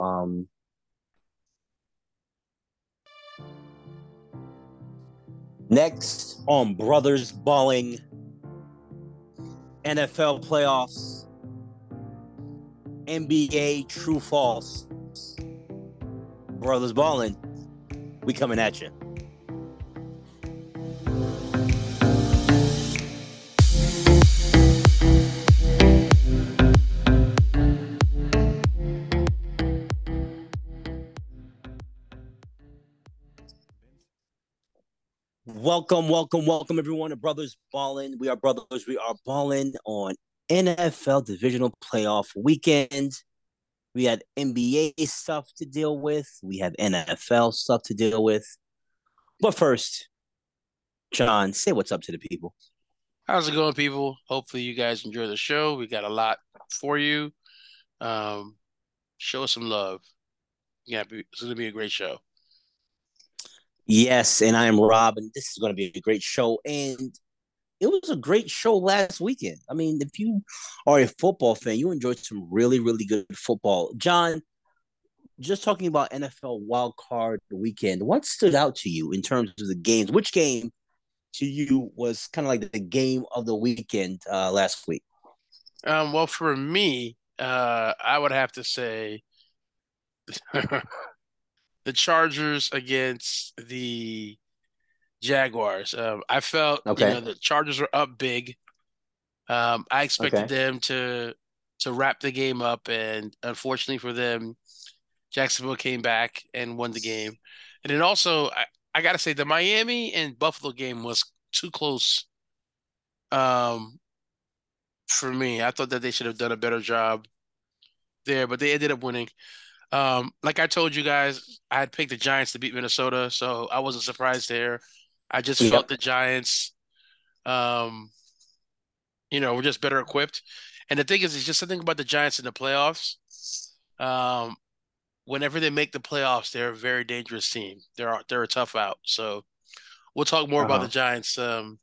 Um, next on Brothers Ballin NFL playoffs, NBA True False, Brothers Ballin, we coming at you. Welcome, welcome, welcome, everyone to Brothers Ballin. We are brothers. We are balling on NFL divisional playoff weekend. We had NBA stuff to deal with. We have NFL stuff to deal with. But first, John, say what's up to the people. How's it going, people? Hopefully, you guys enjoy the show. We got a lot for you. Um, show us some love. Yeah, it's going to be a great show. Yes, and I am Rob, and this is going to be a great show. And it was a great show last weekend. I mean, if you are a football fan, you enjoyed some really, really good football. John, just talking about NFL wild card weekend, what stood out to you in terms of the games? Which game to you was kind of like the game of the weekend uh, last week? Um, well, for me, uh, I would have to say the Chargers against the Jaguars. Um, I felt okay. you know the Chargers were up big. Um, I expected okay. them to to wrap the game up, and unfortunately for them, Jacksonville came back and won the game. And then also, I, I got to say, the Miami and Buffalo game was too close. Um, for me, I thought that they should have done a better job there, but they ended up winning. Um, like I told you guys, I had picked the Giants to beat Minnesota, so I wasn't surprised there. I just yep. felt the Giants, um, you know, were just better equipped. And the thing is, it's just something about the Giants in the playoffs. Um, whenever they make the playoffs, they're a very dangerous team. They're they're a tough out. So we'll talk more uh-huh. about the Giants um,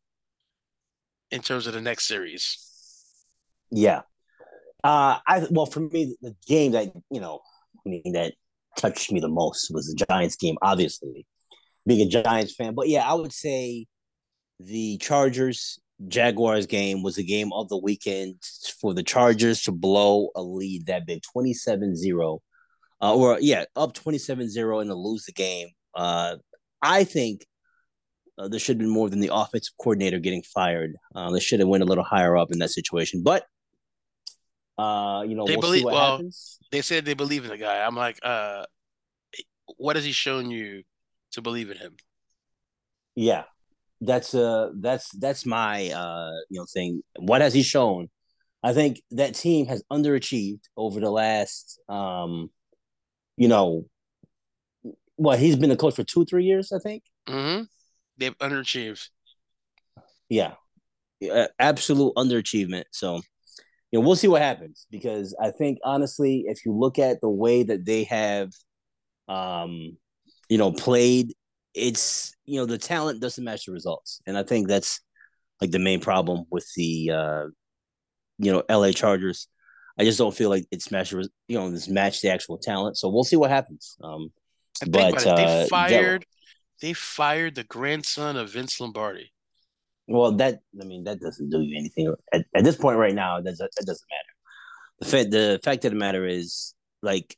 in terms of the next series. Yeah. Uh, I well for me the game that you know that touched me the most was the Giants game, obviously, being a Giants fan. But yeah, I would say the Chargers Jaguars game was a game of the weekend for the Chargers to blow a lead that big 27 0. Uh, or, yeah, up 27 0 and to lose the game. Uh, I think uh, there should have been more than the offensive coordinator getting fired. Uh, they should have went a little higher up in that situation. But uh, you know, they we'll believe. well, happens. they said they believe in the guy. I'm like, uh, what has he shown you to believe in him? Yeah, that's uh, that's that's my uh, you know, thing. What has he shown? I think that team has underachieved over the last, um, you know, what he's been the coach for two, three years. I think. Mm-hmm. They've underachieved. Yeah, absolute underachievement. So you know, we'll see what happens because I think honestly, if you look at the way that they have, um, you know, played, it's you know the talent doesn't match the results, and I think that's like the main problem with the uh, you know L.A. Chargers. I just don't feel like it's matched, you know, this match the actual talent. So we'll see what happens. Um, but uh, they fired, they fired the grandson of Vince Lombardi. Well, that I mean that doesn't do you anything at, at this point right now. That doesn't, that doesn't matter. The fact the fact of the matter is like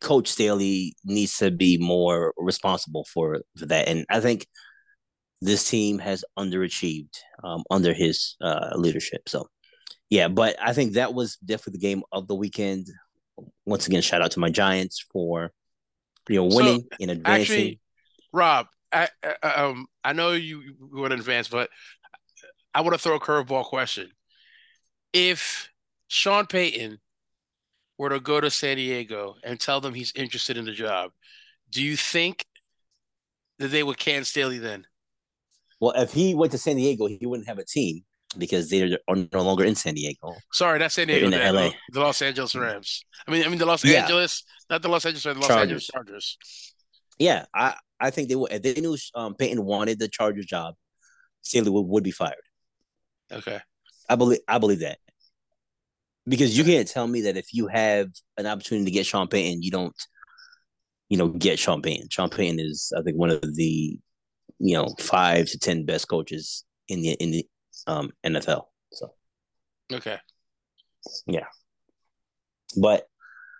Coach Staley needs to be more responsible for, for that, and I think this team has underachieved um, under his uh, leadership. So, yeah, but I think that was definitely the game of the weekend. Once again, shout out to my Giants for you know winning so, in advancing. Actually, Rob, I, um, I know you went in advance, but I want to throw a curveball question. If Sean Payton were to go to San Diego and tell them he's interested in the job, do you think that they would can Staley then? Well, if he went to San Diego, he wouldn't have a team because they are no longer in San Diego. Sorry, that's San Diego. in LA. The Los Angeles Rams. I mean, I mean the Los yeah. Angeles, not the Los Angeles, the Los Chargers. Angeles Chargers. Yeah, I, I think they would if they knew um, Payton wanted the Chargers job, Staley would, would be fired. Okay. I believe I believe that. Because you can't tell me that if you have an opportunity to get Sean Payton, you don't, you know, get Sean Payton. Sean Payton is, I think, one of the, you know, five to ten best coaches in the in the um, NFL. So, okay, yeah, but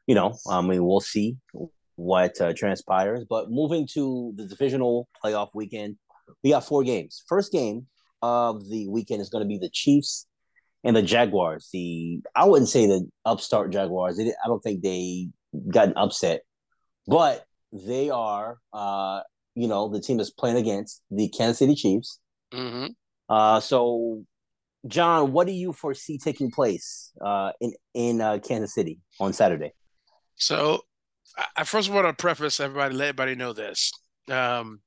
you know, I mean, we'll see what uh, transpires. But moving to the divisional playoff weekend, we got four games. First game of the weekend is going to be the Chiefs and the Jaguars. The I wouldn't say the upstart Jaguars. They, I don't think they got an upset, but they are, uh, you know, the team is playing against the Kansas City Chiefs. Mm-hmm. Uh, so, John, what do you foresee taking place uh, in in uh, Kansas City on Saturday? So, I first want to preface everybody, let everybody know this. Um,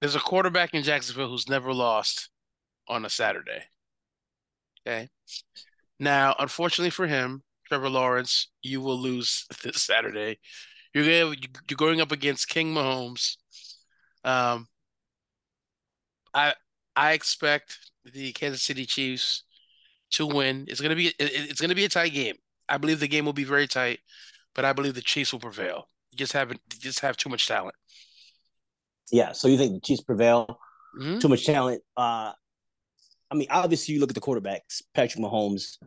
there's a quarterback in Jacksonville who's never lost on a Saturday. Okay. Now, unfortunately for him, Trevor Lawrence, you will lose this Saturday. You're going you're going up against King Mahomes. Um, I I expect the Kansas City Chiefs to win. It's gonna be it's gonna be a tight game. I believe the game will be very tight, but I believe the Chiefs will prevail. You just haven't just have too much talent. Yeah, so you think the Chiefs prevail? Mm-hmm. Too much talent. Uh, I mean, obviously, you look at the quarterbacks. Patrick Mahomes,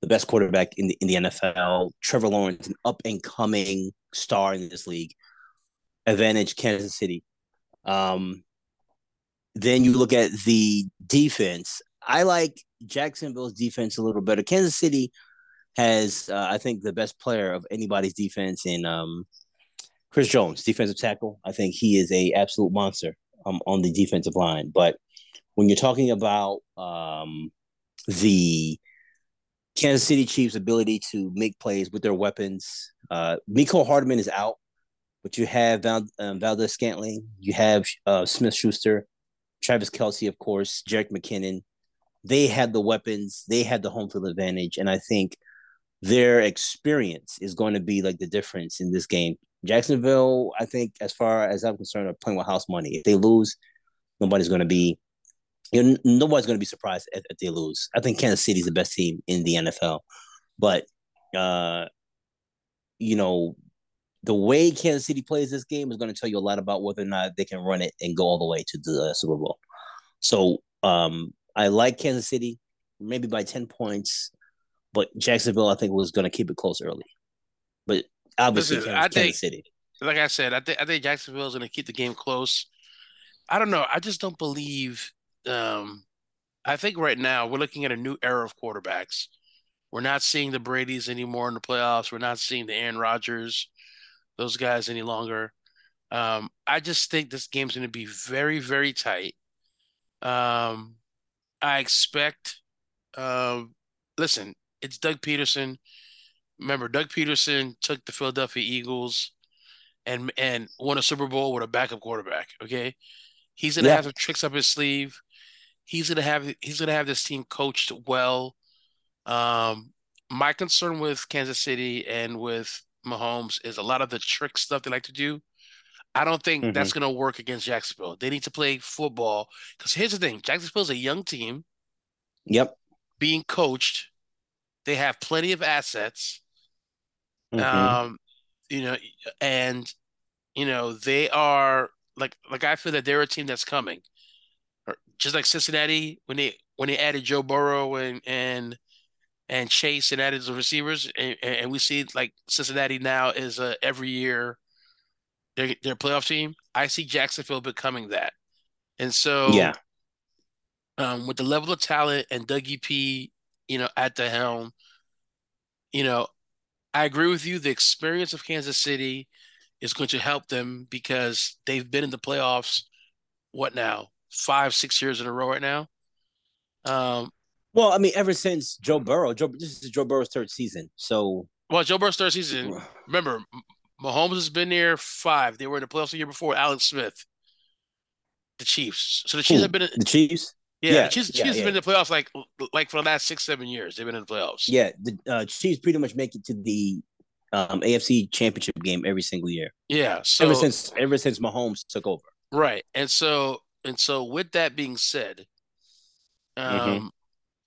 the best quarterback in the in the NFL. Trevor Lawrence, an up and coming star in this league. Advantage Kansas City. Um, then you look at the defense. I like Jacksonville's defense a little better. Kansas City has, uh, I think, the best player of anybody's defense in um, Chris Jones, defensive tackle. I think he is a absolute monster um, on the defensive line. But when you're talking about um, the Kansas City Chiefs' ability to make plays with their weapons, uh, Mecole Hardman is out, but you have Val- um, Valdes-Scantling, you have uh, Smith Schuster, Travis Kelce, of course, Jerick McKinnon. They had the weapons, they had the home field advantage, and I think their experience is going to be like the difference in this game. Jacksonville, I think, as far as I'm concerned, are playing with house money. If they lose, nobody's going to be, you know, nobody's going to be surprised if, if, they lose. I think Kansas City is the best team in the NFL, but, uh, you know, the way Kansas City plays this game is going to tell you a lot about whether or not they can run it and go all the way to the uh, Super Bowl. So, um, I like Kansas City, maybe by ten points, but Jacksonville, I think, was going to keep it close early. But obviously Listen, Kansas, I think, Kansas City. Like I said, I think I think Jacksonville is going to keep the game close. I don't know. I just don't believe. Um, I think right now we're looking at a new era of quarterbacks. We're not seeing the Brady's anymore in the playoffs. We're not seeing the Aaron Rodgers, those guys any longer. Um, I just think this game's going to be very, very tight. Um, I expect. Um, listen, it's Doug Pederson. remember Doug Pederson took the Philadelphia Eagles and and won a Super Bowl with a backup quarterback. Okay, he's gonna yeah. have some tricks up his sleeve. He's gonna have he's gonna have this team coached well. Um, my concern with Kansas City and with Mahomes is a lot of the trick stuff they like to do. I don't think mm-hmm. that's going to work against Jacksonville. They need to play football because here's the thing: Jacksonville's a young team. Yep. Being coached, they have plenty of assets. Mm-hmm. Um, you know, and you know they are like like I feel that they're a team that's coming, just like Cincinnati when they when they added Joe Burrow and and and Chase and added the receivers, and, and we see like Cincinnati now is a every year their their playoff team. I see Jacksonville becoming that, and so yeah, um, with the level of talent and Dougie P, you know, at the helm, you know, I agree with you. The experience of Kansas City is going to help them because they've been in the playoffs. What now? Five, six years in a row right now. Um, well, I mean, ever since Joe Burrow, Joe, this is Joe Burrow's third season. So, well, Joe Burrow's third season. Remember, Mahomes has been there five. They were in the playoffs the year before. Alex Smith, the Chiefs. So the Chiefs Ooh, have been in, the Chiefs. Yeah, yeah, Chiefs, yeah, Chiefs yeah. have been in the playoffs like like for the last six seven years. They've been in the playoffs. Yeah, the uh, Chiefs pretty much make it to the um, AFC Championship game every single year. Yeah, so ever since ever since Mahomes took over. Right, and so and so with that being said, um, mm-hmm.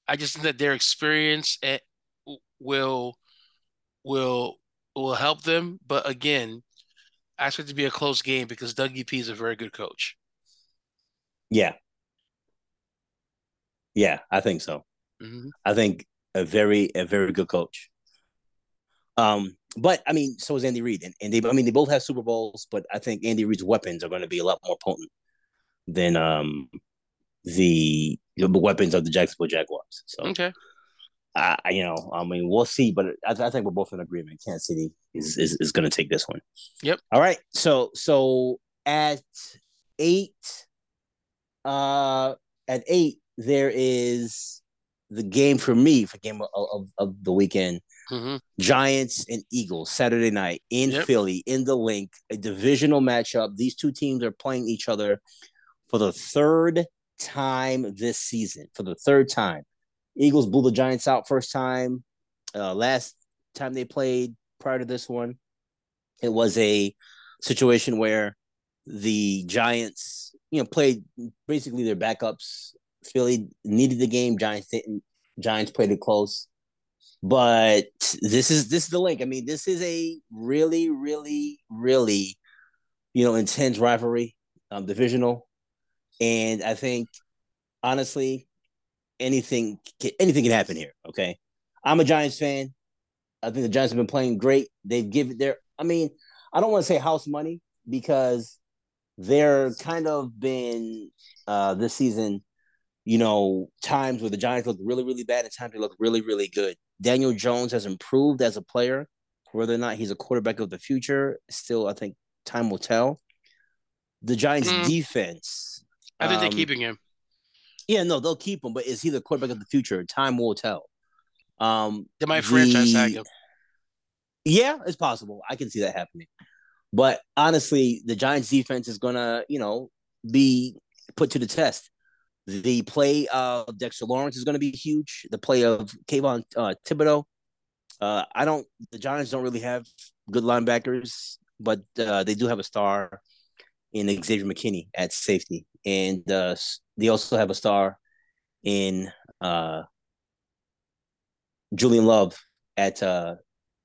I just think that their experience eh, will will will help them. But again, I expect it to be a close game because Dougie P is a very good coach. Yeah. Yeah, I think so. Mm-hmm. I think a very a very good coach. Um, but I mean, so is Andy Reid, and, and they I mean they both have Super Bowls, but I think Andy Reid's weapons are going to be a lot more potent than um the the weapons of the Jacksonville Jaguars. So okay, I, you know, I mean, we'll see, but I, I think we're both in agreement. Kansas City is is, is going to take this one. Yep. All right. So so at eight, uh, at eight there is the game for me for game of, of, of the weekend. Mm-hmm. Giants and Eagles Saturday night in yep. Philly in the link a divisional matchup. These two teams are playing each other for the third time this season. For the third time, Eagles blew the Giants out first time. Uh, last time they played prior to this one, it was a situation where the Giants, you know, played basically their backups. Philly needed the game. Giants didn't. Giants played it close. But this is this is the link. I mean, this is a really, really, really, you know, intense rivalry, um, divisional, and I think honestly, anything can, anything can happen here. Okay, I'm a Giants fan. I think the Giants have been playing great. They've given their. I mean, I don't want to say house money because they're kind of been uh this season. You know, times where the Giants look really, really bad, and times they look really, really good. Daniel Jones has improved as a player. Whether or not he's a quarterback of the future, still, I think time will tell. The Giants' mm. defense. I think um, they're keeping him. Yeah, no, they'll keep him, but is he the quarterback of the future? Time will tell. Um, they might franchise tag him. Yeah, it's possible. I can see that happening. But honestly, the Giants defense is gonna, you know, be put to the test. The play of Dexter Lawrence is going to be huge. The play of Kayvon uh, Thibodeaux. Uh, I don't. The Giants don't really have good linebackers, but uh, they do have a star in Xavier McKinney at safety, and uh, they also have a star in uh, Julian Love at uh,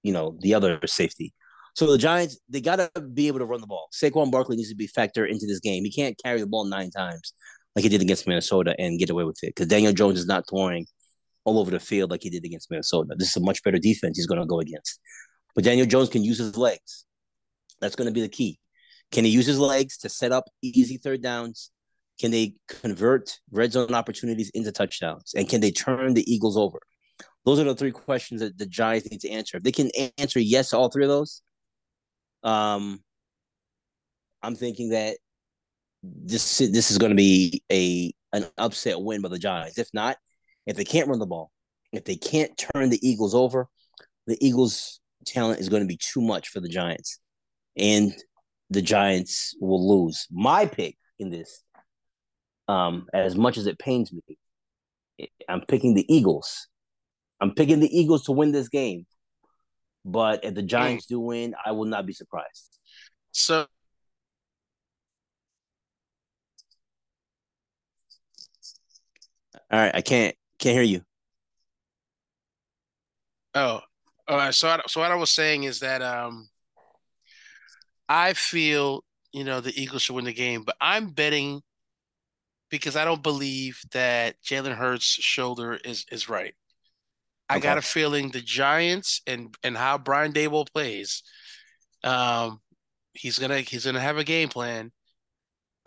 you know the other safety. So the Giants they gotta be able to run the ball. Saquon Barkley needs to be factored into this game. He can't carry the ball nine times like he did against Minnesota and get away with it because Daniel Jones is not throwing all over the field like he did against Minnesota. This is a much better defense he's going to go against. But Daniel Jones can use his legs. That's going to be the key. Can he use his legs to set up easy third downs? Can they convert red zone opportunities into touchdowns? And can they turn the Eagles over? Those are the three questions that the Giants need to answer. If they can answer yes to all three of those, um, I'm thinking that this this is going to be a an upset win by the Giants. If not, if they can't run the ball, if they can't turn the Eagles over, the Eagles' talent is going to be too much for the Giants. And the Giants will lose. My pick in this, um, as much as it pains me, I'm picking the Eagles. I'm picking the Eagles to win this game. But if the Giants do win, I will not be surprised. So All right, I can't can't hear you. Oh, all right. So, I, so what I was saying is that um, I feel you know the Eagles should win the game, but I'm betting because I don't believe that Jalen Hurts' shoulder is is right. Okay. I got a feeling the Giants and and how Brian Daboll plays, um, he's gonna he's gonna have a game plan.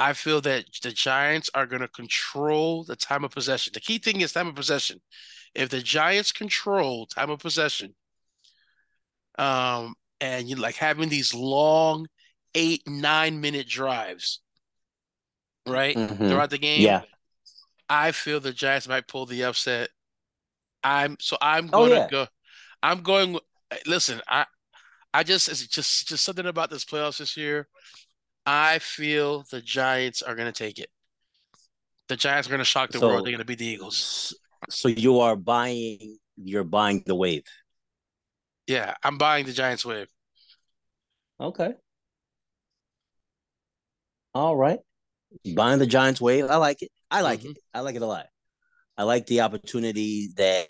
I feel that the Giants are gonna control the time of possession. The key thing is time of possession. If the Giants control time of possession, um, and you like having these long eight, nine minute drives, right? Mm-hmm. Throughout the game. Yeah. I feel the Giants might pull the upset. I'm so I'm going oh, yeah. to go. I'm going. Listen, I I just it's just just something about this playoffs this year. I feel the Giants are going to take it. The Giants are going to shock the so, world. They're going to beat the Eagles. So you are buying. You're buying the wave. Yeah, I'm buying the Giants wave. Okay. All right. Buying the Giants wave. I like it. I like mm-hmm. it. I like it a lot. I like the opportunity that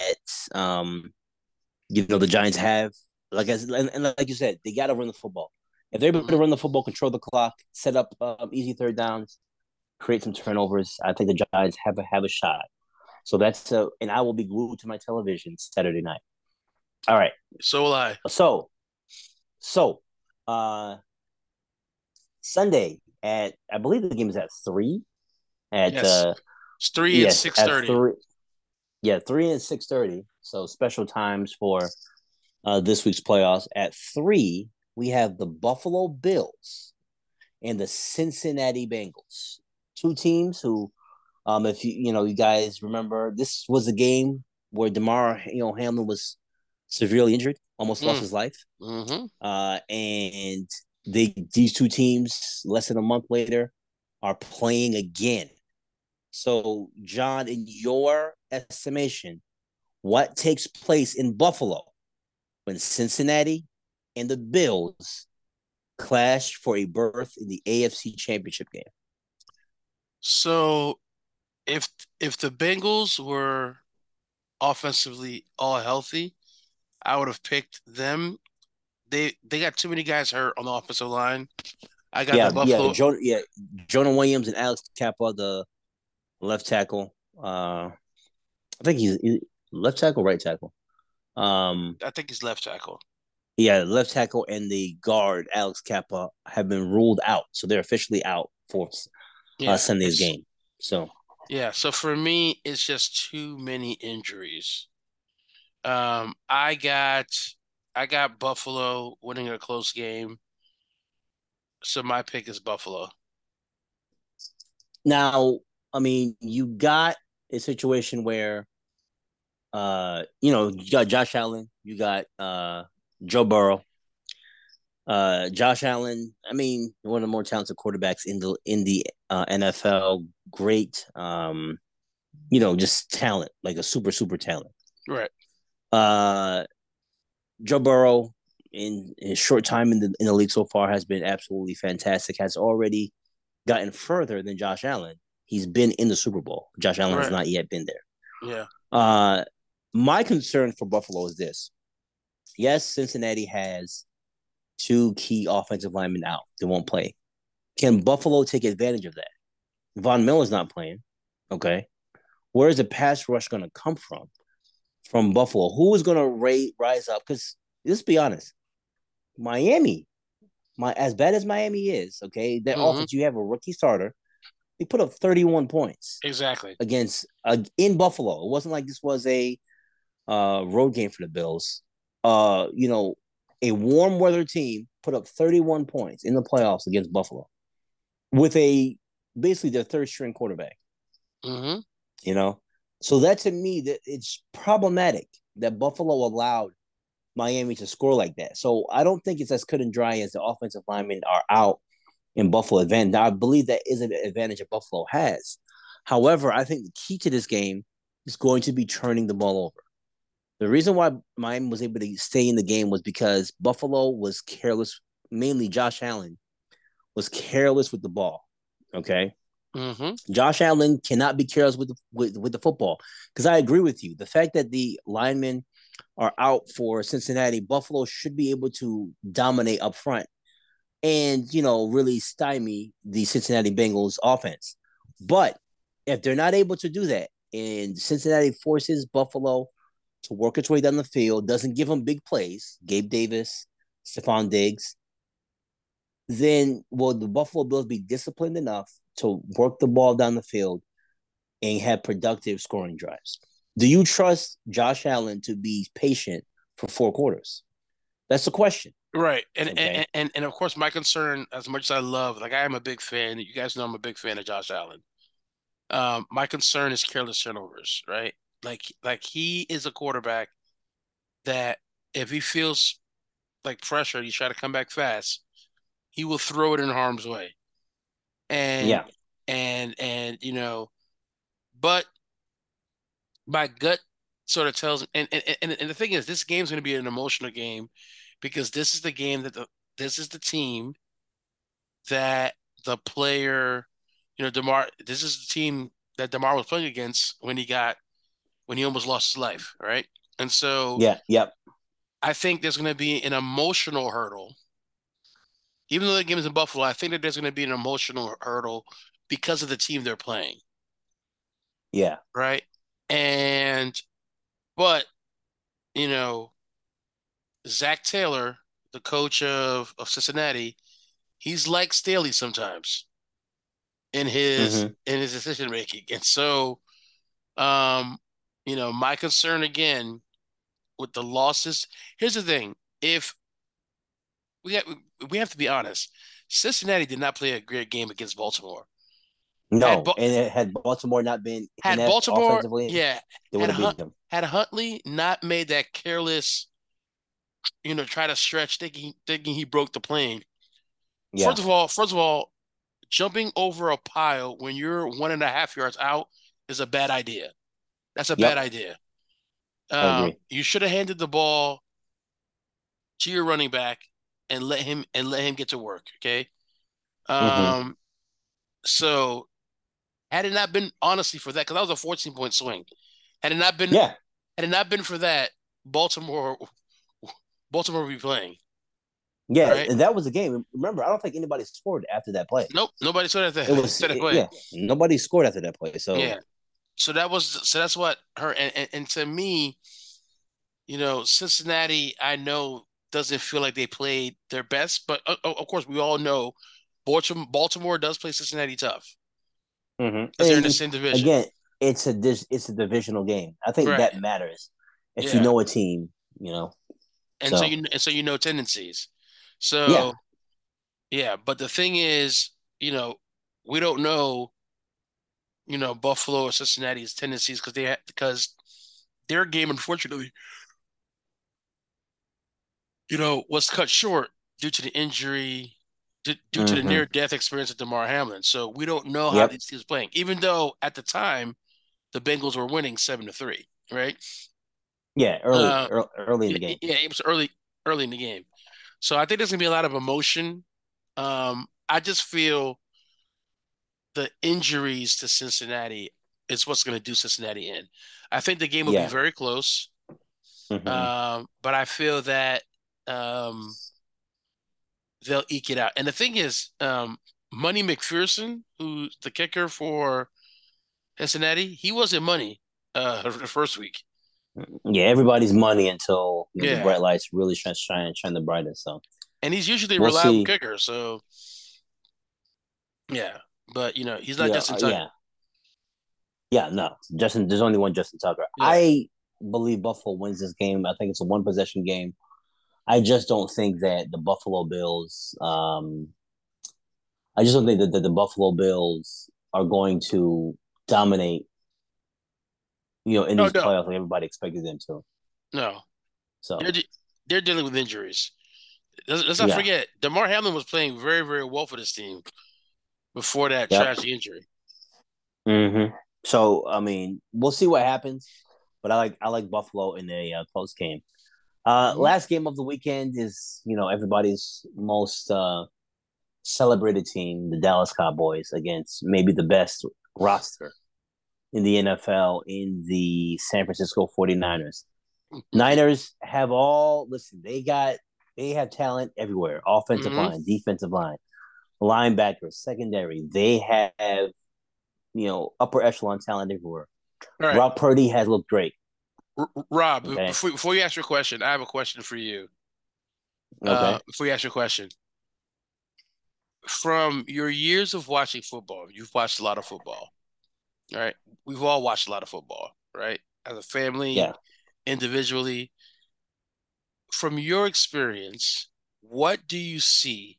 um, you know the Giants have. Like as and, and like you said, they got to run the football. If they're able to run the football, control the clock, set up um, easy third downs, create some turnovers, I think the Giants have a have a shot. So that's a, and I will be glued to my television Saturday night. All right. So will I. So, so, uh, Sunday at I believe the game is at three. At yes. uh, it's three yes, and six thirty. Yeah, three and six thirty. So special times for uh, this week's playoffs. At three, we have the Buffalo Bills and the Cincinnati Bengals. Two teams who, um, if you you know you guys remember, this was a game where Damar you know Hamlin was severely injured, almost mm. lost his life. Mm-hmm. Uh, and they these two teams less than a month later are playing again. So, John, in your estimation, what takes place in Buffalo when Cincinnati and the Bills clashed for a berth in the AFC Championship game? So, if if the Bengals were offensively all healthy, I would have picked them. They they got too many guys hurt on the offensive line. I got yeah, the Buffalo. Yeah, jo- yeah, Jonah Williams and Alex Cappa, the left tackle. Uh, I think he's, he's left tackle, right tackle. Um, I think he's left tackle. Yeah, left tackle and the guard Alex Cappa have been ruled out, so they're officially out for uh, yeah, uh, Sunday's game. So yeah, so for me, it's just too many injuries. Um, I got I got Buffalo winning a close game. So my pick is Buffalo. Now, I mean, you got a situation where uh, you know, you got Josh Allen, you got uh Joe Burrow. Uh Josh Allen, I mean, one of the more talented quarterbacks in the in the uh, NFL, great um you know, just talent, like a super super talent. Right. Uh, Joe Burrow in his short time in the in the league so far has been absolutely fantastic. Has already gotten further than Josh Allen. He's been in the Super Bowl. Josh Allen right. has not yet been there. Yeah. Uh, my concern for Buffalo is this. Yes, Cincinnati has two key offensive linemen out. They won't play. Can Buffalo take advantage of that? Von Miller's not playing. Okay. Where is the pass rush going to come from? from Buffalo. Who is going to rise up? Because let's be honest, Miami, my as bad as Miami is, okay, that mm-hmm. offense you have a rookie starter. They put up 31 points exactly against uh, in Buffalo. It wasn't like this was a uh, road game for the Bills. Uh, you know, a warm weather team put up 31 points in the playoffs against Buffalo with a basically their third string quarterback. Mm-hmm. You know, so that to me that it's problematic that Buffalo allowed Miami to score like that. So I don't think it's as cut and dry as the offensive linemen are out in Buffalo advantage. Now, I believe that is an advantage that Buffalo has. However, I think the key to this game is going to be turning the ball over. The reason why Miami was able to stay in the game was because Buffalo was careless, mainly Josh Allen was careless with the ball. Okay. Mm-hmm. Josh Allen cannot be careless with the, with, with the football because I agree with you. The fact that the linemen are out for Cincinnati, Buffalo should be able to dominate up front and you know really stymie the Cincinnati Bengals offense. But if they're not able to do that, and Cincinnati forces Buffalo to work its way down the field, doesn't give them big plays, Gabe Davis, Stefon Diggs, then will the Buffalo Bills be disciplined enough to work the ball down the field and have productive scoring drives. Do you trust Josh Allen to be patient for four quarters? That's the question. Right. And, okay. and, and and of course my concern, as much as I love, like I am a big fan, you guys know I'm a big fan of Josh Allen. Um, my concern is careless turnovers, right? Like like he is a quarterback that if he feels like pressure, you try to come back fast, he will throw it in harm's way. And yeah, and and you know, but my gut sort of tells and and, and, and the thing is this game's going to be an emotional game because this is the game that the this is the team that the player you know Damar this is the team that Damar was playing against when he got when he almost lost his life, right? And so yeah, yep. I think there's going to be an emotional hurdle. Even though the game is in Buffalo, I think that there's going to be an emotional hurdle because of the team they're playing. Yeah. Right. And, but, you know, Zac Taylor, the coach of, of Cincinnati, he's like Staley sometimes in his mm-hmm. in his decision making. And so um, you know, my concern again with the losses. Here's the thing: if we have, we have to be honest, Cincinnati did not play a great game against Baltimore. No, Ba- and it, had Baltimore not been had Baltimore, yeah, had, Hunt, had Huntley not made that careless, you know, try to stretch thinking thinking he broke the plane. Yeah. First of all, first of all, jumping over a pile when you're one and a half yards out is a bad idea. That's a yep. bad idea. Um, you should have handed the ball to your running back and let him and let him get to work. Okay. Mm-hmm. Um. Mm-hmm. So, had it not been honestly for that, because that was a 14 point swing, had it not been, yeah, had it not been for that, Baltimore, Baltimore would be playing. Yeah, right? and that was the game. Remember, I don't think anybody scored after that play. Nope, nobody scored after that. It was that yeah, nobody scored after that play. So yeah, so that was so that's what her and, and, and to me, you know, Cincinnati, I know doesn't feel like they played their best, but uh, of course we all know Baltimore, Baltimore does play Cincinnati tough. Mm-hmm. They're in the same division. Again, it's a it's a divisional game. I think right. that matters. If yeah. you know a team, you know, and so. so you and so you know tendencies. So yeah. yeah, but the thing is, you know, we don't know you know, Buffalo or Cincinnati's tendencies because they because their game, unfortunately, you know, was cut short due to the injury, due, due mm-hmm. to the mm-hmm. near death experience of Damar Hamlin. So we don't know how yep. these teams playing, even though at the time the Bengals were winning seven to three, right? Yeah, early, uh, early, early in the game. Yeah, it was early, early in the game. So I think there's gonna be a lot of emotion. Um, I just feel the injuries to Cincinnati is what's going to do Cincinnati in. I think the game will yeah. be very close, mm-hmm. um, but I feel that um, they'll eke it out. And the thing is, um, Money McPherson, who's the kicker for Cincinnati, he wasn't money uh, the first week. Yeah, everybody's money until you know, yeah. the bright lights really shine, shine, shine the brightest. So, and he's usually a we'll reliable see. kicker. So, yeah, but you know, he's not yeah, Justin uh, Tucker. Yeah. Yeah, no. Justin there's only one Justin Tucker. Yeah. I believe Buffalo wins this game. I think it's a one possession game. I just don't think that the Buffalo Bills um I just don't think that, that the Buffalo Bills are going to dominate you know, in no, these no. playoffs like everybody expected them to. No. So they're, de- they're dealing with injuries. Let's, let's not yeah. forget, Damar Hamlin was playing very, very well for this team before that yep. tragic injury. Mm-hmm. So I mean, we'll see what happens. But I like I like Buffalo in a uh, close game. Uh, mm-hmm. Last game of the weekend is you know everybody's most uh, celebrated team, the Dallas Cowboys, against maybe the best roster in the NFL in the San Francisco 49ers. Mm-hmm. Niners have all listen, they got they have talent everywhere, offensive mm-hmm. line, defensive line linebackers, secondary. They have, you know, upper echelon talent everywhere. Right. Rob Purdy has looked great. R- Rob, okay. before, before, you ask your question, I have a question for you. Okay. Uh, before you ask your question, from your years of watching football, you've watched a lot of football, right? We've all watched a lot of football, right? As a family, yeah. individually. From your experience, what do you see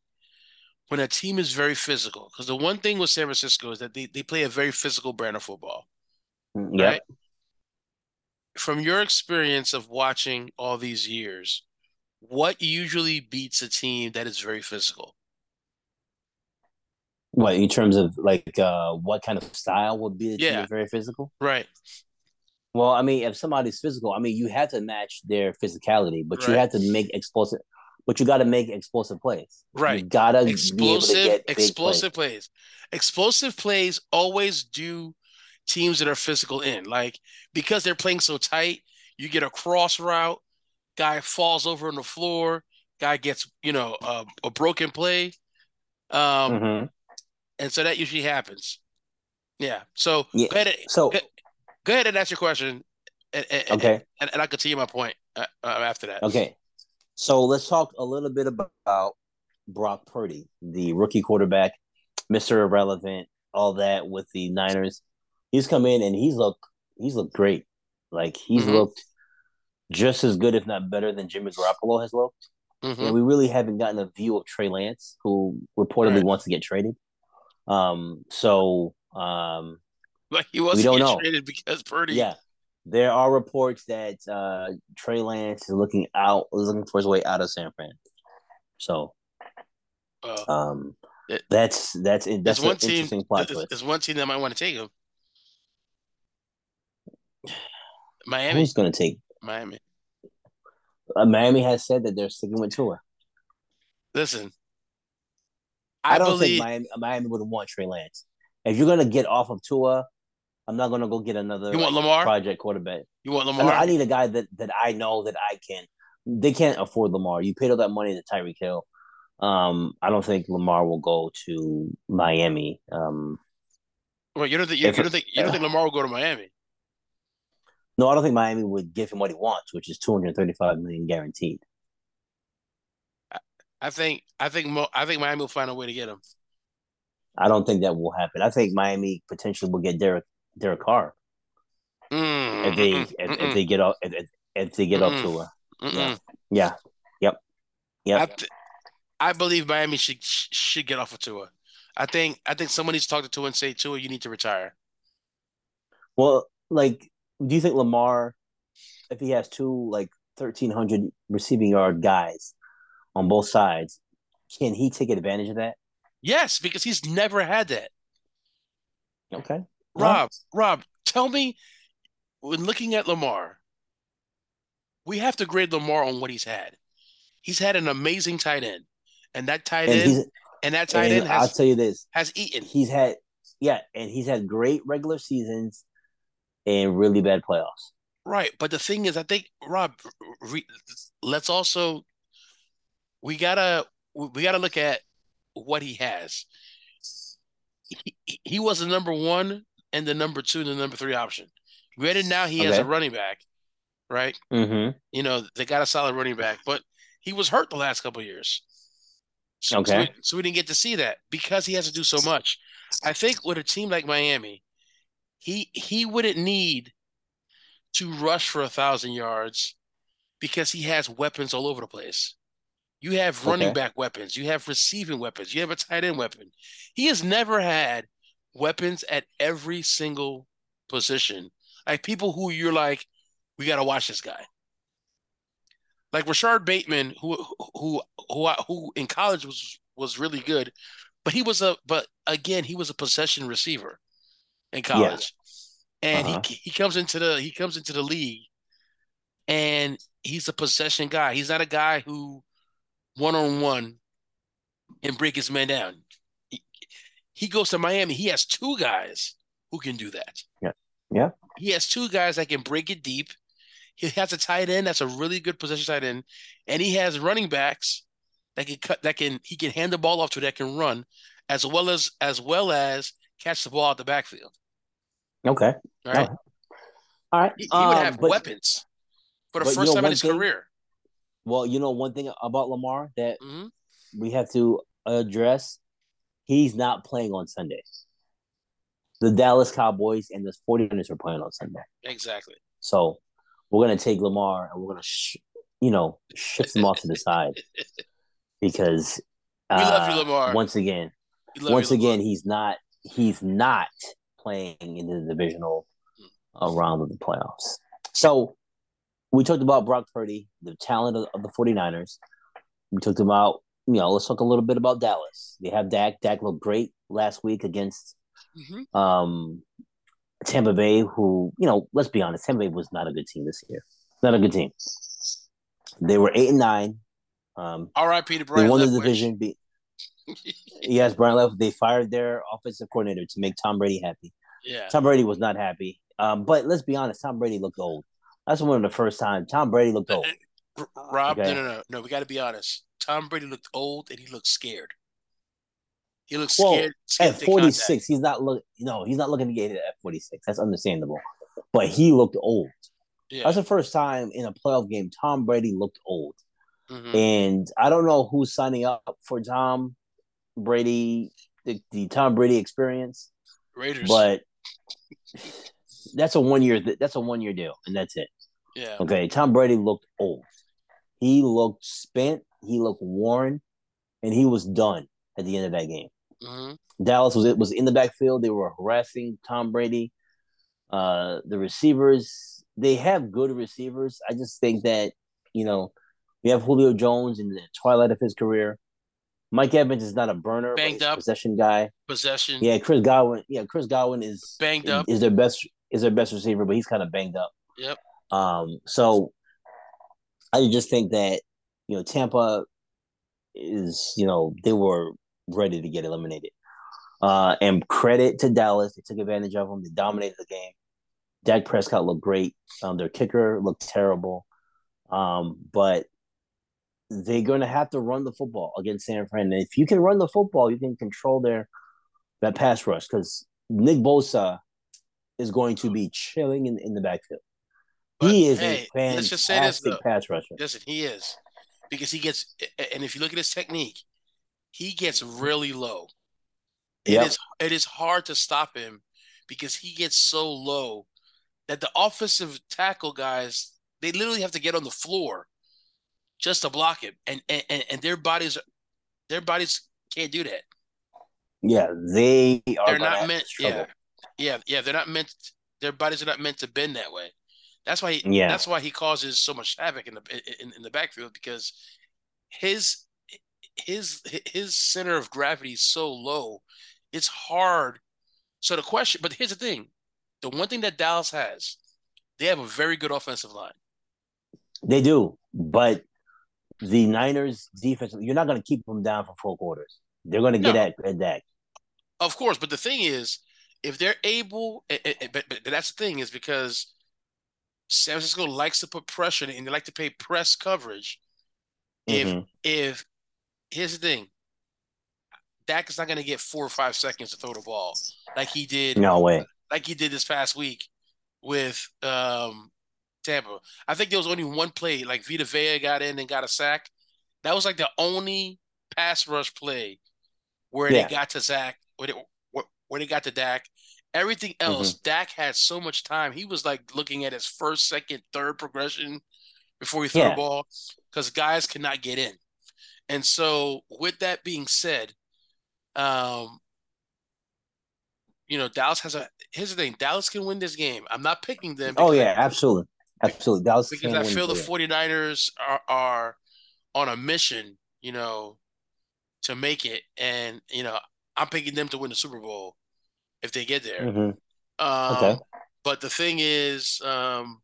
when a team is very physical. Because the one thing with San Francisco is that they, they play a very physical brand of football. Mm, yeah. Right? From your experience of watching all these years, what usually beats a team that is very physical? What in terms of like uh what kind of style would be a yeah. team very physical? Right. Well, I mean, if somebody's physical, I mean, you have to match their physicality, but right. you have to make explosive but you got to make explosive plays. Right. You gotta explosive, explosive plays. plays. Explosive plays always do teams that are physical in. Like because they're playing so tight, you get a cross route, guy falls over on the floor, guy gets you know a, a broken play, um, mm-hmm. and so that usually happens. Yeah. So yeah. go ahead. And, so go, go, ahead and ask your question. And, and, okay. And, and, I'll continue my point uh, uh, after that. Okay. So let's talk a little bit about Brock Purdy, the rookie quarterback, Mister Irrelevant, all that with the Niners. He's come in and he's looked he's looked great. Like he's mm-hmm. looked just as good, if not better, than Jimmy Garoppolo has looked. Mm-hmm. And we really haven't gotten a view of Trey Lance, who reportedly right. wants to get traded. Um, so um, like he wasn't we don't know. traded because Purdy. Yeah, there are reports that uh, Trey Lance is looking out, is looking for his way out of San Fran. So, uh, um, it, that's that's that's one team, interesting plot there's, there's one team that might want to take him. Miami. Who's going to take Miami? Uh, Miami has said that they're sticking with Tua. Listen, I, I don't believe... think Miami, Miami would want Trey Lance. If you're going to get off of Tua, I'm not going to go get another you want Lamar? project quarterback. You want Lamar? I, I, need a guy that, that I know that I can. They can't afford Lamar. You paid all that money to Tyreek Hill. Um, I don't think Lamar will go to Miami. Um, well, you don't think you, you don't think you don't think Lamar will go to Miami? No, I don't think Miami would give him what he wants, which is 235 million guaranteed. I think I think I think Miami will find a way to get him. I don't think that will happen. I think Miami potentially will get Derek Derek Carr mm, if they if, if, they get off if, if they get mm, off to a yeah yeah yep yep. I, th- I, believe Miami should should get off of Tua. I think I think someone needs to talk to Tua and say Tua, you need to retire. Well, like do you think Lamar, if he has two like thirteen hundred receiving yard guys on both sides, can he take advantage of that? Yes, because he's never had that. Okay. Rob, Rob, tell me when looking at Lamar, we have to grade Lamar on what he's had. He's had an amazing tight end. And that tight and end and that tight and end has, I'll tell you this. Has eaten. He's had yeah, and he's had great regular seasons and really bad playoffs. Right, but the thing is, I think Rob, re, let's also we gotta we gotta look at what he has. He, he was the number one and the number two and the number three option. Granted, now he okay. has a running back, right? Mm-hmm. You know they got a solid running back, but he was hurt the last couple years. So, okay. So we, so we didn't get to see that because he has to do so much. I think with a team like Miami, he he wouldn't need to rush for a thousand yards because he has weapons all over the place. You have running okay. back weapons, you have receiving weapons, you have a tight end weapon. He has never had weapons at every single position. Like people who you're like, we got to watch this guy. Like Rashod Bateman, who who who who in college was was really good, but he was a but again he was a possession receiver in college. Yeah. And uh-huh. he he comes into the he comes into the league and he's a possession guy. He's not a guy who one on one and break his man down. He, goes to Miami. He has two guys who can do that. Yeah. Yeah. He has two guys that can break it deep. He has a tight end that's a really good possession tight end, and he has running backs that can cut that can he can hand the ball off to that can run, as well as as well as catch the ball out the backfield. Okay. All right. All right. He, he um, would have but, weapons for the first you know, time in his thing, career. Well, you know one thing about Lamar that mm-hmm. we have to address, he's not playing on Sunday. The Dallas Cowboys and the 49ers are playing on Sunday. Exactly. So we're gonna take Lamar and we're gonna, sh- you know, shift him off to the side because uh, we love you, Lamar. Once again, once again, he's not he's not playing in the divisional uh, round of the playoffs. So we talked about Brock Purdy, the talent of, of, the 49ers. We talked about, you know, let's talk a little bit about Dallas. They have Dak. Dak looked great last week against mm-hmm. um, Tampa Bay, who, you know, let's be honest, Tampa Bay was not a good team this year. Not a good team. They were eight and nine. Um, R.I.P. to Byron. They won the division. Be- yes, Byron left. They fired their offensive coordinator to make Tom Brady happy. Yeah. Tom Brady was not happy. Um, but let's be honest, Tom Brady looked old. That's one of the first times Tom Brady looked old. Rob, okay. no, no, no, no. We got to be honest. Tom Brady looked old and he looked scared. He looks well, scared, scared. At 46, he's not look. No, he's not looking to get it at 46. That's understandable. But he looked old. Yeah. That's the first time in a playoff game Tom Brady looked old. Mm-hmm. And I don't know who's signing up for Tom Brady, the, the Tom Brady experience. Raiders. But that's a one year that's a one year deal, and that's it. Yeah. Okay. Tom Brady looked old. He looked spent. He looked worn, and he was done at the end of that game. Mm-hmm. Dallas was it was in the backfield. They were harassing Tom Brady. Uh, the receivers they have good receivers. I just think that you know we have Julio Jones in the twilight of his career. Mike Evans is not a burner, banged up possession guy. Possession. Yeah, Chris Godwin. Yeah, Chris Godwin is banged up. Is their best is their best receiver, but he's kind of banged up. Yep. Um. So I just think that you know Tampa is you know they were ready to get eliminated. Uh, and credit to Dallas, they took advantage of them. They dominated the game. Dak Prescott looked great. Um, their kicker looked terrible. Um, but they're going to have to run the football against San Fran. And if you can run the football, you can control their that pass rush because Nick Bosa is going to be chilling in, in the backfield. But, he is hey, a fantastic let's just say this, though. pass rusher. Listen, he is because he gets, and if you look at his technique, he gets really low. It yep. is it is hard to stop him because he gets so low that the offensive tackle guys they literally have to get on the floor just to block him, and and and their bodies their bodies can't do that. Yeah, they are. They're not meant. Yeah, yeah, yeah. They're not meant. Their bodies are not meant to bend that way. That's why. He, yeah. That's why he causes so much havoc in the in, in the backfield because his his his center of gravity is so low. It's hard. So the question, but here's the thing: the one thing that Dallas has, they have a very good offensive line. They do, but the Niners defense, you're not going to keep them down for four quarters. They're going to get no. at, at that. Of course, but the thing is, if they're able, but, but that's the thing is because San Francisco likes to put pressure and they like to pay press coverage. Mm-hmm. If if here's the thing, Dak is not going to get four or five seconds to throw the ball like he did. No way. Like he did this past week with um, Tampa. I think there was only one play, like Vita Vea got in and got a sack. That was like the only pass rush play where yeah. they got to Zach, where they, where, where they got to Dak. Everything else, mm-hmm. Dak had so much time. He was like looking at his first, second, third progression before he threw yeah. the ball because guys cannot get in. And so, with that being said, um, you know, Dallas has a. Here's the thing: Dallas can win this game. I'm not picking them. Oh yeah, absolutely. Absolutely. Dallas because I feel the 49ers are, are on a mission, you know, to make it. And, you know, I'm picking them to win the Super Bowl if they get there. Mm-hmm. Um, okay. But the thing is, um,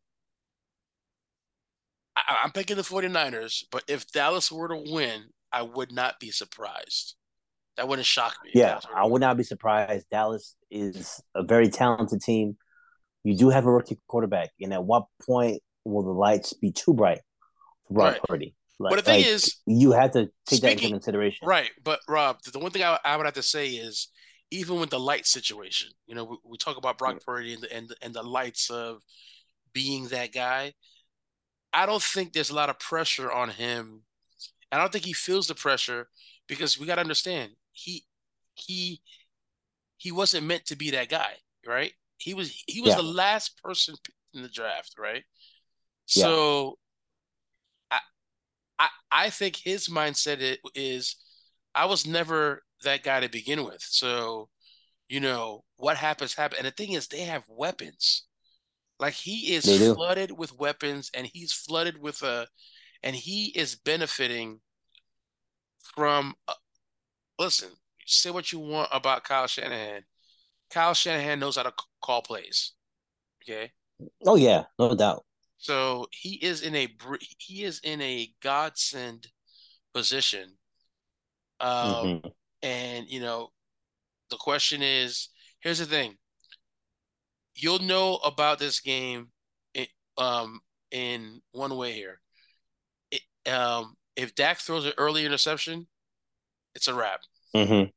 I, am picking the 49ers, but if Dallas were to win, I would not be surprised. That wouldn't shock me. Yeah, I would not be surprised. Dallas is a very talented team you do have a rookie quarterback, and at what point will the lights be too bright for Brock right. Purdy? Like, but the thing like, is, you have to take speaking, that into consideration, right? But Rob, the one thing I, I, would have to say is, even with the light situation, you know, we, we talk about Brock. Purdy and the, and the, and the lights of being that guy. I don't think there's a lot of pressure on him. I don't think he feels the pressure because we got to understand he he he wasn't meant to be that guy, right? He was he was yeah. the last person in the draft, right? Yeah. So I, I I think his mindset is I was never that guy to begin with. So, you know, what happens happen. And the thing is they have weapons. Like he is flooded with weapons and he's flooded with a and he is benefiting from uh, listen, say what you want about Kyle Shanahan. Kyle Shanahan knows how to call plays. Okay. Oh yeah, no doubt. So he is in a he is in a godsend position. Um, mm-hmm. And you know, the question is, here's the thing: you'll know about this game, in, um, in one way here. It, um, if Dak throws an early interception, it's a wrap. Mm-hmm.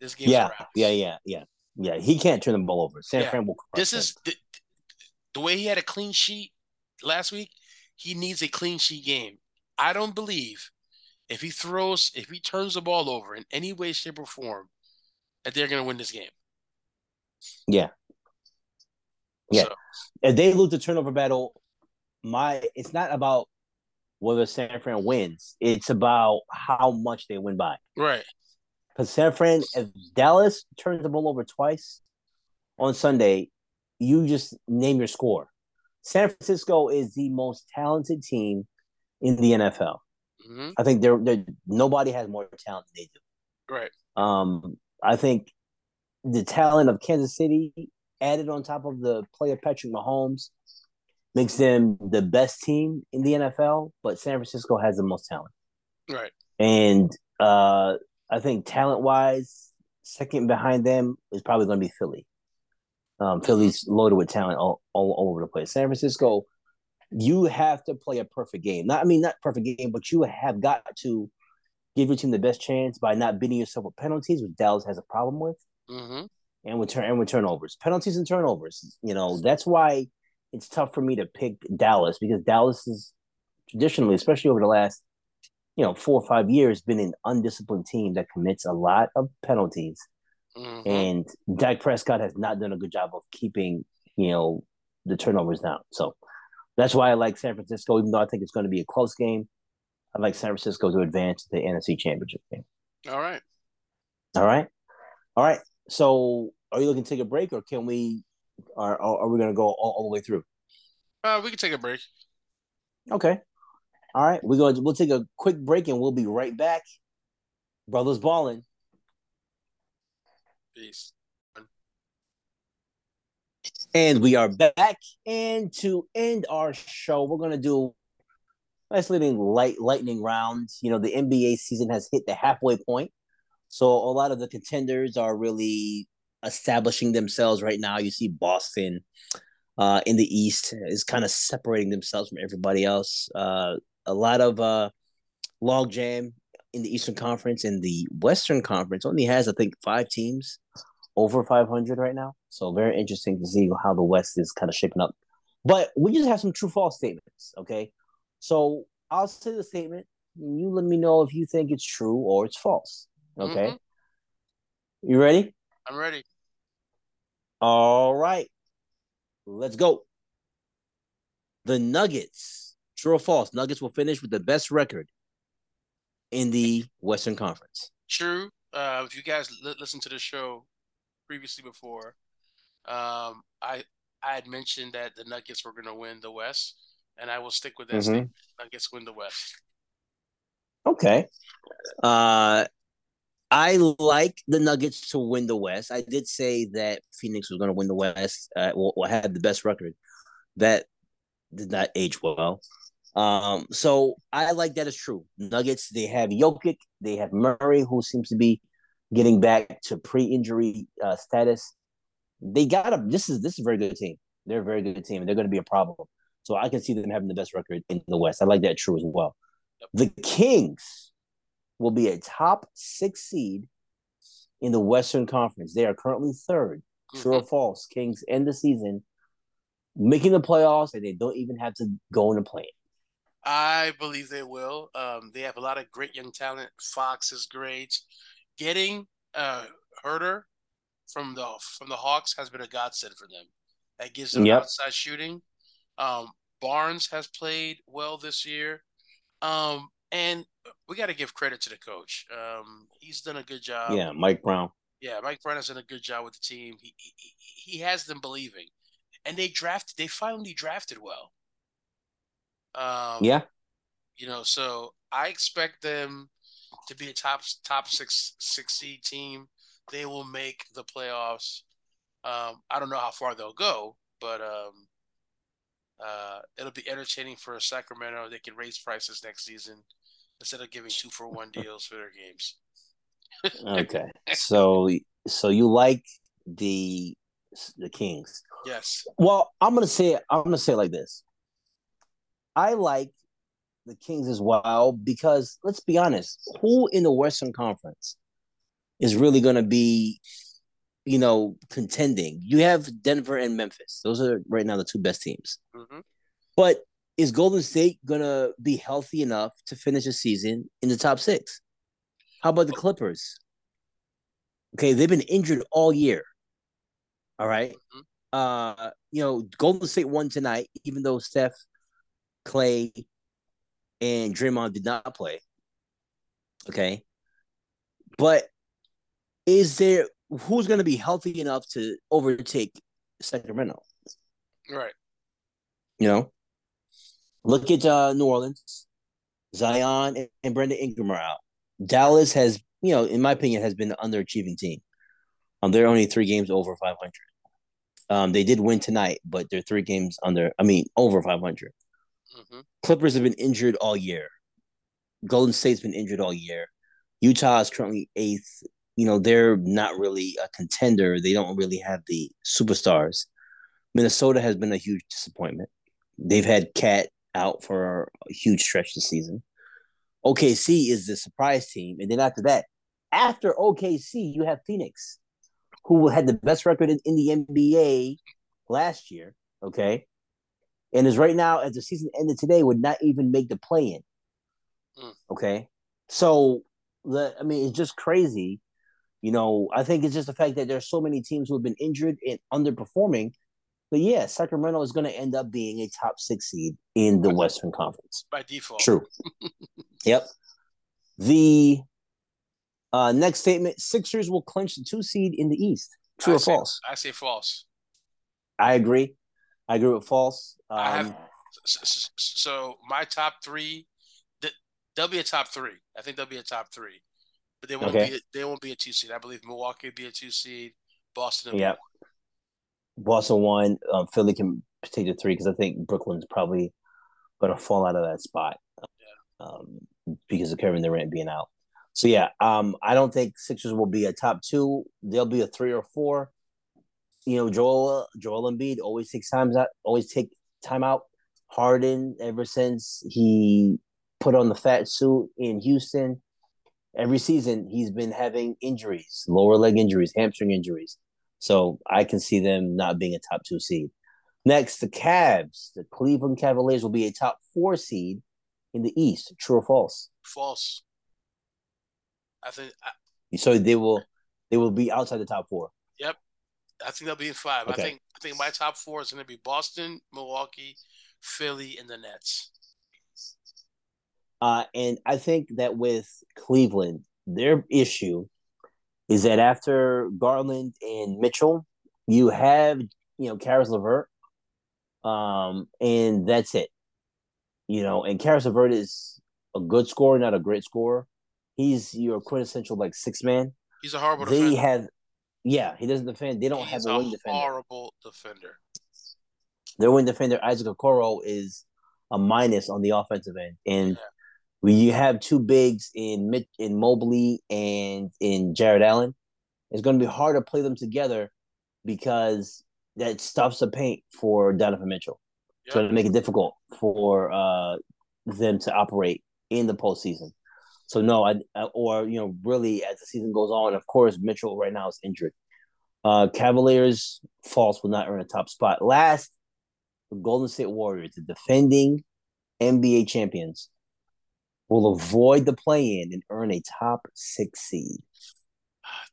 This game, yeah, yeah, yeah, yeah, yeah. He can't turn the ball over. San yeah. Fran will. This is the, the way he had a clean sheet last week. He needs a clean sheet game. I don't believe if he throws, if he turns the ball over in any way, shape, or form, that they're going to win this game. Yeah. Yeah. So. If they lose the turnover battle, my it's not about whether San Fran wins. It's about how much they win by. Right. Because San Fran, if Dallas turns the ball over twice on Sunday, you just name your score. San Francisco is the most talented team in the NFL. Mm-hmm. I think they're, they're nobody has more talent than they do. Right. Um, I think the talent of Kansas City added on top of the play of Patrick Mahomes makes them the best team in the NFL, but San Francisco has the most talent. Right. And uh, I think talent wise, second behind them is probably going to be Philly. Um, Philly's loaded with talent all, all, all over the place. San Francisco, you have to play a perfect game. Not, I mean, not perfect game, but you have got to give your team the best chance by not beating yourself with penalties, which Dallas has a problem with, mm-hmm. and with turn and with turnovers, penalties and turnovers. You know that's why it's tough for me to pick Dallas because Dallas is traditionally, especially over the last you know four or five years, been an undisciplined team that commits a lot of penalties, mm-hmm. and Dak Prescott has not done a good job of keeping you know the turnovers down. So that's why I like San Francisco, even though I think it's going to be a close game. I like San Francisco to advance to the NFC Championship game. All right. All right. All right. So, are you looking to take a break, or can we? Are are we going to go all, all, the way through? Uh, we can take a break. Okay. All right. We're going. To, we'll take a quick break, and we'll be right back. Brothers Ballin. Peace. And we are back. And to end our show, we're to do a nice little light lightning round. You know, the NBA season has hit the halfway point. So a lot of the contenders are really establishing themselves right now. You see Boston uh, in the East is kind of separating themselves from everybody else. Uh, a lot of uh, logjam in the Eastern Conference and the Western Conference only has, I think, five teams over 500 right now. So very interesting to see how the West is kind of shaping up. But we just have some true false statements. Okay. So I'll say the statement. You let me know if you think it's true or it's false. Okay. Mm-hmm. You ready? I'm ready. All right. Let's go. The Nuggets, true or false? Nuggets will finish with the best record in the Western Conference. True. Uh, if you guys li- listen to the show previously before, um, I I had mentioned that the Nuggets were going to win the West, and I will stick with that mm-hmm. statement. Nuggets win the West. Okay. Uh, I like the Nuggets to win the West. I did say that Phoenix was going to win the West. Uh, will have the best record. That did not age well. Um, so I like that is true. Nuggets, they have Jokic, they have Murray, who seems to be getting back to pre-injury uh, status. They got a this is this is a very good team. They're a very good team, and they're going to be a problem. So I can see them having the best record in the West. I like that true as well. The Kings will be a top six seed in the Western Conference. They are currently 3rd mm-hmm. True or false? Kings end the season making the playoffs, and they don't even have to go in the play. I believe they will. Um, they have a lot of great young talent. Fox is great. Getting uh, Huerter from the from the Hawks has been a godsend for them. That gives them yep. outside shooting. Um, Barnes has played well this year. Um, and we got to give credit to the coach. Um, he's done a good job. Yeah, Mike Brown. Yeah, Mike Brown has done a good job with the team. He, he, he has them believing, and they drafted. They finally drafted well. Um, yeah. You know, so I expect them to be a top top six six seed team. They will make the playoffs. Um, I don't know how far they'll go, but um, uh, it'll be entertaining for Sacramento. They can raise prices next season instead of giving two for one deals for their games. okay, so so you like the the Kings? Yes. Well, I'm gonna say I'm gonna say it like this. I like the Kings as well because let's be honest, who in the Western Conference is really gonna be, you know, contending? You have Denver and Memphis. Those are right now the two best teams. Mm-hmm. But is Golden State gonna be healthy enough to finish the season in the top six? How about the Clippers? Okay, they've been injured all year. All right? mm-hmm. Uh, you know, Golden State won tonight, even though Steph, Clay, and Draymond did not play. Okay. But is there who's going to be healthy enough to overtake Sacramento? Right. You know, look at uh, New Orleans, Zion and, and Brandon Ingram are out. Dallas has, you know, in my opinion, has been an underachieving team. Um, they're only three games over 500. Um, they did win tonight, but they're three games under. I mean, over 500. Mm-hmm. Clippers have been injured all year. Golden State's been injured all year. Utah is currently eighth. You know, they're not really a contender. They don't really have the superstars. Minnesota has been a huge disappointment. They've had KAT out for a huge stretch this season. OKC is the surprise team. And then after that, after OKC, you have Phoenix, who had the best record in, in the NBA last year. Okay and is right now as the season ended today would not even make the play in. Mm. Okay, so the I mean it's just crazy. You know, I think it's just the fact that there's so many teams who have been injured and underperforming. But yeah, Sacramento is going to end up being a top six seed in the Western Conference by default. True. yep. The uh, next statement: Sixers will clinch the two seed in the East. True I or say, false? I say false. I agree. I agree with false. Um, I have um, so my top three. They'll be a top three. I think they'll be a top three, but they won't okay. be. A, they won't be a two seed. I believe Milwaukee will be a two seed. Boston. Yeah. Boston one. Um, Philly can take the three because I think Brooklyn's probably going to fall out of that spot. Yeah. Um, because of Kevin Durant being out. So yeah, um, I don't think Sixers will be a top two. They'll be a three or four you know, Joel Joel Embiid always takes times out, always take time out. Harden, ever since he put on the fat suit in Houston, every season he's been having injuries, lower leg injuries, hamstring injuries. So I can see them not being a top two seed. Next, the Cavs, the Cleveland Cavaliers will be a top four seed in the East. True or false? False. I think. I... So they will, they will be outside the top four. I think they'll be in five. Okay. I think I think my top four is going to be Boston, Milwaukee, Philly, and the Nets. Uh, and I think that with Cleveland, their issue is that after Garland and Mitchell, you have you know Caris LeVert, um, and that's it. You know, and Caris LeVert is a good scorer, not a great scorer. He's your quintessential like six man. He's a horrible. They defender. have yeah, he doesn't defend. They don't He's have a wing defender. Horrible defender. Their wing defender Isaac Okoro is a minus on the offensive end, and yeah. when you have two bigs in in Mobley and in Jarrett Allen, it's going to be hard to play them together because that stuffs the paint for Donovan Mitchell. Yep. It's going to make it difficult for uh, them to operate in the postseason. So no, I, or you know, really as the season goes on, of course, Mitchell right now is injured. Uh, Cavaliers false will not earn a top spot. Last, the Golden State Warriors, the defending NBA champions, will avoid the play-in and earn a top six seed.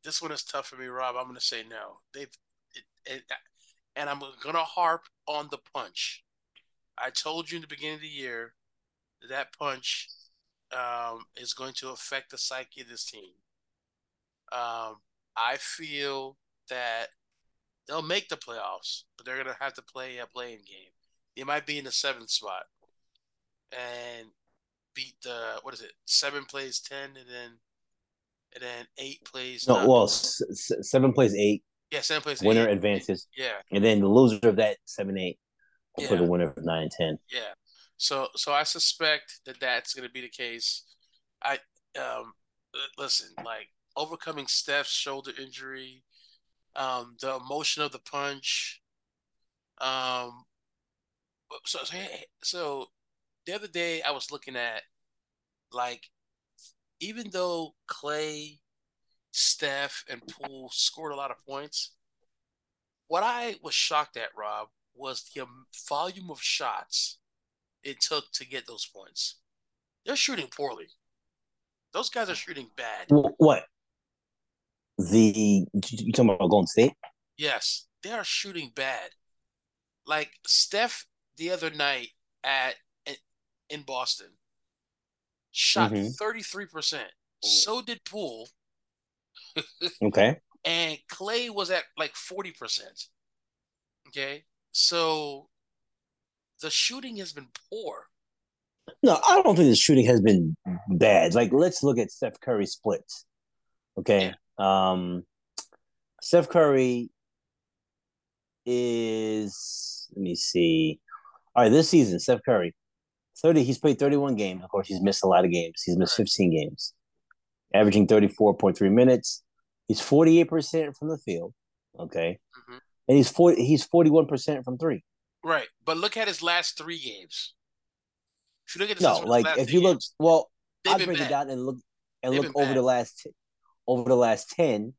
This one is tough for me, Rob. I'm going to say no. They've, it, it, and I'm going to harp on the punch. I told you in the beginning of the year that, that punch um, is going to affect the psyche of this team. Um, I feel that they'll make the playoffs, but they're going to have to play a play-in game. They might be in the seventh spot and beat the what is it? Seven plays ten, and then and then eight plays. No, nine. well, s- seven plays eight. Yeah, seven plays. Winner eight. advances. Yeah, and then the loser of that seven eight will yeah. play the winner of nine ten. Yeah, so so I suspect that that's going to be the case. I um listen, like overcoming Steph's shoulder injury, um, the emotion of the punch, Um, so so the other day I was looking at like even though Clay, Steph, and Poole scored a lot of points, what I was shocked at, Rob, was the volume of shots it took to get those points. They're shooting poorly. Those guys are shooting bad. What? The you talking about Golden State? Yes, they are shooting bad. Like Steph the other night at in Boston shot mm-hmm. 33%. So did Poole. okay. And Clay was at like 40%. Okay. So the shooting has been poor. No, I don't think the shooting has been bad. Like, let's look at Steph Curry splits. Okay. Yeah. Um, Steph Curry is, let me see. All right, this season, Steph Curry, 30, he's played 31 games. Of course, he's missed a lot of games. He's missed 15 games, averaging 34.3 minutes. He's 48% from the field. Okay. Mm-hmm. And he's 40, he's 41% from three. Right. But look at his last three games. If you look at no, like if you look, games, well, I break bad. it down and look and they've look over bad. the last over the last ten.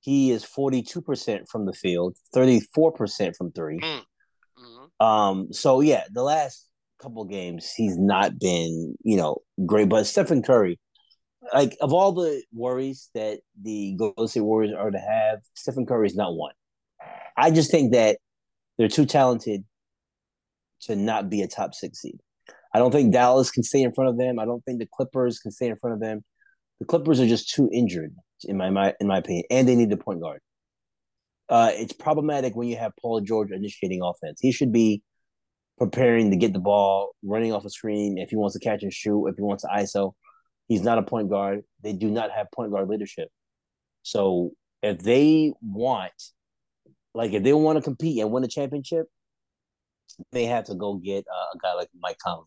He is forty two percent from the field, thirty four percent from 3 mm. mm-hmm. Um. So yeah, the last couple games he's not been you know great, but Stephen Curry, like of all the worries that the Golden State Warriors are to have, Stephen Curry is not one. I just think that they're too talented to not be a top six seed. I don't think Dallas can stay in front of them. I don't think the Clippers can stay in front of them. The Clippers are just too injured, in my, my in my opinion, and they need a point guard. Uh, it's problematic when you have Paul George initiating offense. He should be preparing to get the ball, running off a screen. If he wants to catch and shoot, if he wants to ISO, he's not a point guard. They do not have point guard leadership. So if they want, like, if they want to compete and win a championship, they have to go get uh, a guy like Mike Conley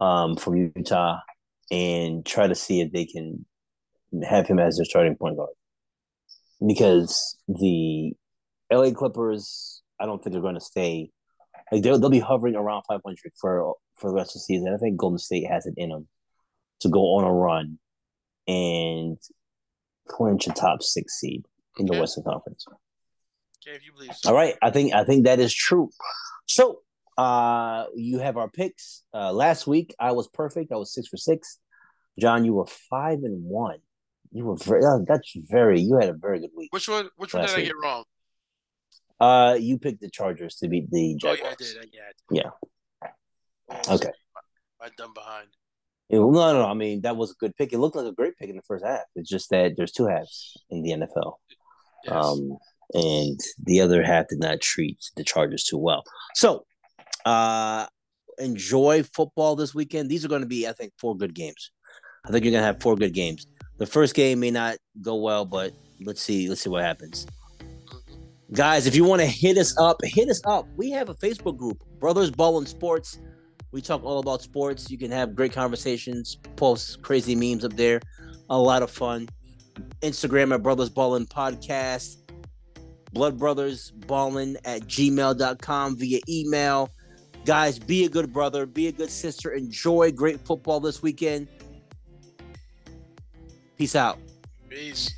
um, from Utah and try to see if they can have him as their starting point guard. Because the LA Clippers, I don't think they're going to stay. Like they'll they'll be hovering around 500 for for the rest of the season. I think Golden State has it in them to go on a run and clinch a top six seed in okay. the Western Conference. Okay, if you believe so. All right, I think I think that is true. So uh, you have our picks. Uh, last week I was perfect. I was six for six. John, you were five and one. You were very. Uh, that's very. You had a very good week. Which one? Which one did I get wrong? Uh, you picked the Chargers to beat the Jaguars. Oh yeah, I did. Yeah. I did. Yeah. okay. I done behind. No, no, no. I mean, that was a good pick. It looked like a great pick in the first half. It's just that there's two halves in the NFL. Yes. Um, and the other half did not treat the Chargers too well. So uh, enjoy football this weekend. These are going to be, I think, four good games. I think you're going to have four good games. The first game may not go well, but let's see. Let's see what happens. Guys, if you want to hit us up, hit us up. We have a Facebook group, Brothers Ballin Sports. We talk all about sports. You can have great conversations, post crazy memes up there. A lot of fun. Instagram at Brothers Ballin Podcast. Blood Brothers Ballin at gmail.com via email. Guys, be a good brother, be a good sister. Enjoy great football this weekend. Peace out. Peace.